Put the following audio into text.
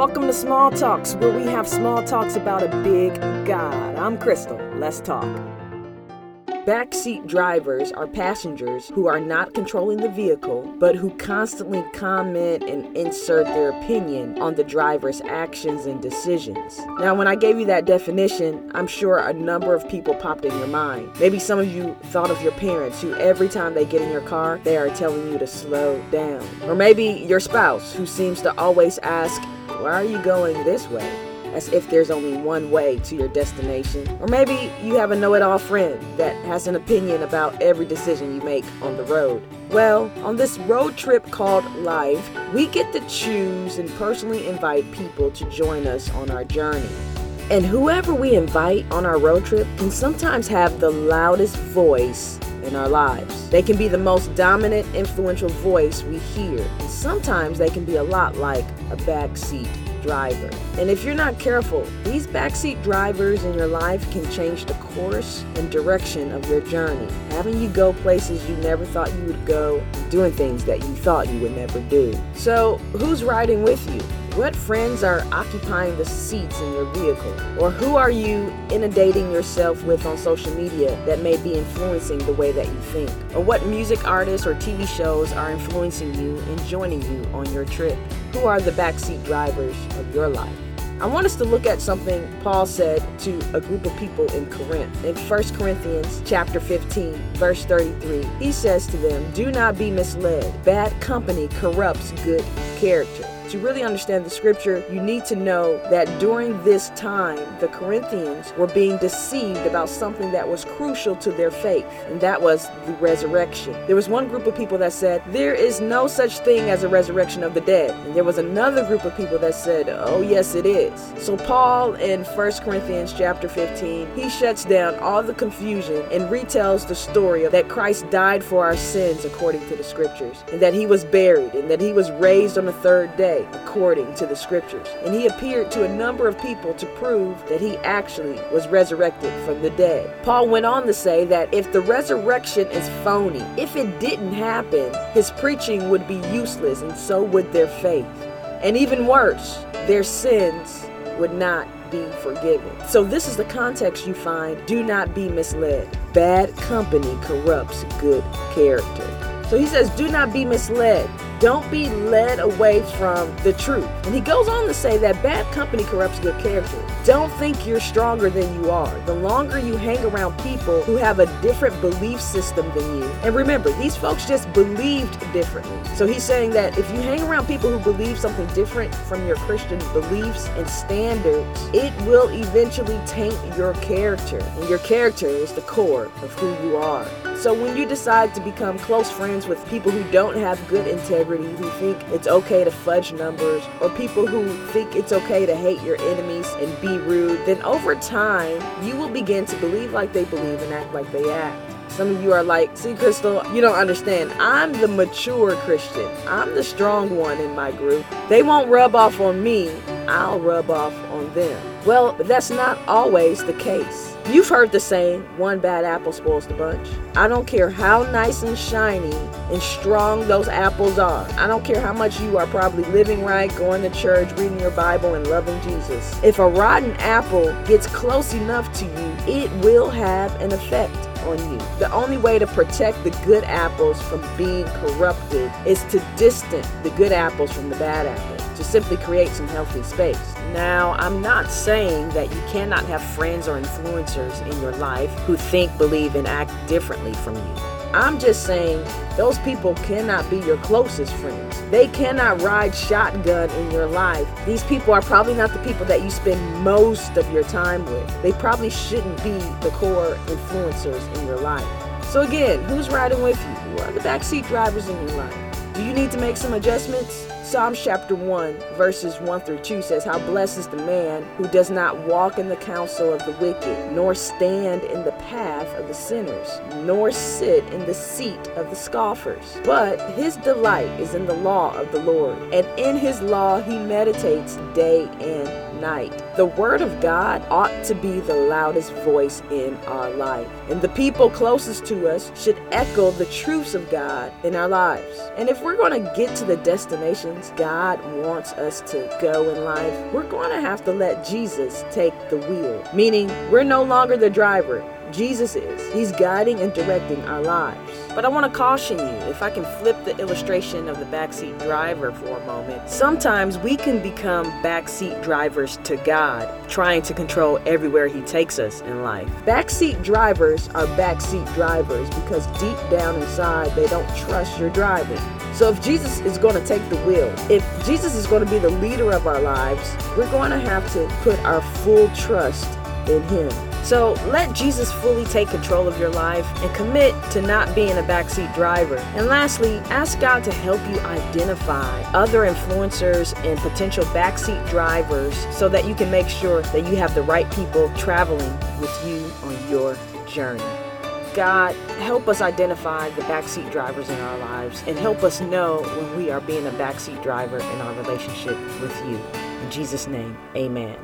Welcome to Small Talks, where we have small talks about a big God. I'm Crystal. Let's talk. Backseat drivers are passengers who are not controlling the vehicle, but who constantly comment and insert their opinion on the driver's actions and decisions. Now, when I gave you that definition, I'm sure a number of people popped in your mind. Maybe some of you thought of your parents who, every time they get in your car, they are telling you to slow down. Or maybe your spouse who seems to always ask, Why are you going this way? as if there's only one way to your destination. Or maybe you have a know it all friend that has an opinion about every decision you make on the road. Well, on this road trip called life, we get to choose and personally invite people to join us on our journey. And whoever we invite on our road trip can sometimes have the loudest voice in our lives. They can be the most dominant, influential voice we hear, and sometimes they can be a lot like a backseat driver. And if you're not careful, these backseat drivers in your life can change the course and direction of your journey, having you go places you never thought you would go, doing things that you thought you would never do. So, who's riding with you? What friends are occupying the seats in your vehicle? Or who are you inundating yourself with on social media that may be influencing the way that you think? Or what music artists or TV shows are influencing you and joining you on your trip? Who are the backseat drivers of your life? I want us to look at something Paul said to a group of people in Corinth. In 1 Corinthians chapter 15, verse 33, he says to them, "Do not be misled. Bad company corrupts good character." To really understand the scripture, you need to know that during this time, the Corinthians were being deceived about something that was crucial to their faith, and that was the resurrection. There was one group of people that said, There is no such thing as a resurrection of the dead. And there was another group of people that said, Oh, yes, it is. So, Paul in 1 Corinthians chapter 15, he shuts down all the confusion and retells the story of that Christ died for our sins according to the scriptures, and that he was buried, and that he was raised on the third day according to the scriptures. And he appeared to a number of people to prove that he actually was resurrected from the dead. Paul went on to say that if the resurrection is phony, if it didn't happen, his preaching would be useless and so would their faith. And even worse, their sins would not be forgiven. So, this is the context you find. Do not be misled. Bad company corrupts good character. So, he says, Do not be misled. Don't be led away from the truth. And he goes on to say that bad company corrupts good character. Don't think you're stronger than you are. The longer you hang around people who have a different belief system than you, and remember, these folks just believed differently. So he's saying that if you hang around people who believe something different from your Christian beliefs and standards, it will eventually taint your character. And your character is the core of who you are. So when you decide to become close friends with people who don't have good integrity, who think it's okay to fudge numbers, or people who think it's okay to hate your enemies and be rude, then over time, you will begin to believe like they believe and act like they act. Some of you are like, see, Crystal, you don't understand. I'm the mature Christian. I'm the strong one in my group. They won't rub off on me, I'll rub off on them. Well, that's not always the case. You've heard the saying, one bad apple spoils the bunch. I don't care how nice and shiny and strong those apples are. I don't care how much you are probably living right, going to church, reading your Bible, and loving Jesus. If a rotten apple gets close enough to you, it will have an effect on you. The only way to protect the good apples from being corrupted is to distance the good apples from the bad apples, to simply create some healthy space. Now, I'm not saying that you cannot have friends or influencers in your life who think, believe, and act differently from you. I'm just saying those people cannot be your closest friends. They cannot ride shotgun in your life. These people are probably not the people that you spend most of your time with. They probably shouldn't be the core influencers in your life. So, again, who's riding with you? Who are the backseat drivers in your life? Do you need to make some adjustments? Psalms chapter 1, verses 1 through 2 says, How blessed is the man who does not walk in the counsel of the wicked, nor stand in the path of the sinners, nor sit in the seat of the scoffers. But his delight is in the law of the Lord, and in his law he meditates day and night. The Word of God ought to be the loudest voice in our life. And the people closest to us should echo the truths of God in our lives. And if we're going to get to the destinations God wants us to go in life, we're going to have to let Jesus take the wheel. Meaning, we're no longer the driver. Jesus is. He's guiding and directing our lives. But I want to caution you if I can flip the illustration of the backseat driver for a moment. Sometimes we can become backseat drivers to God, trying to control everywhere He takes us in life. Backseat drivers are backseat drivers because deep down inside they don't trust your driving. So if Jesus is going to take the wheel, if Jesus is going to be the leader of our lives, we're going to have to put our full trust in Him. So let Jesus fully take control of your life and commit to not being a backseat driver. And lastly, ask God to help you identify other influencers and potential backseat drivers so that you can make sure that you have the right people traveling with you on your journey. God, help us identify the backseat drivers in our lives and help us know when we are being a backseat driver in our relationship with you. In Jesus' name, amen.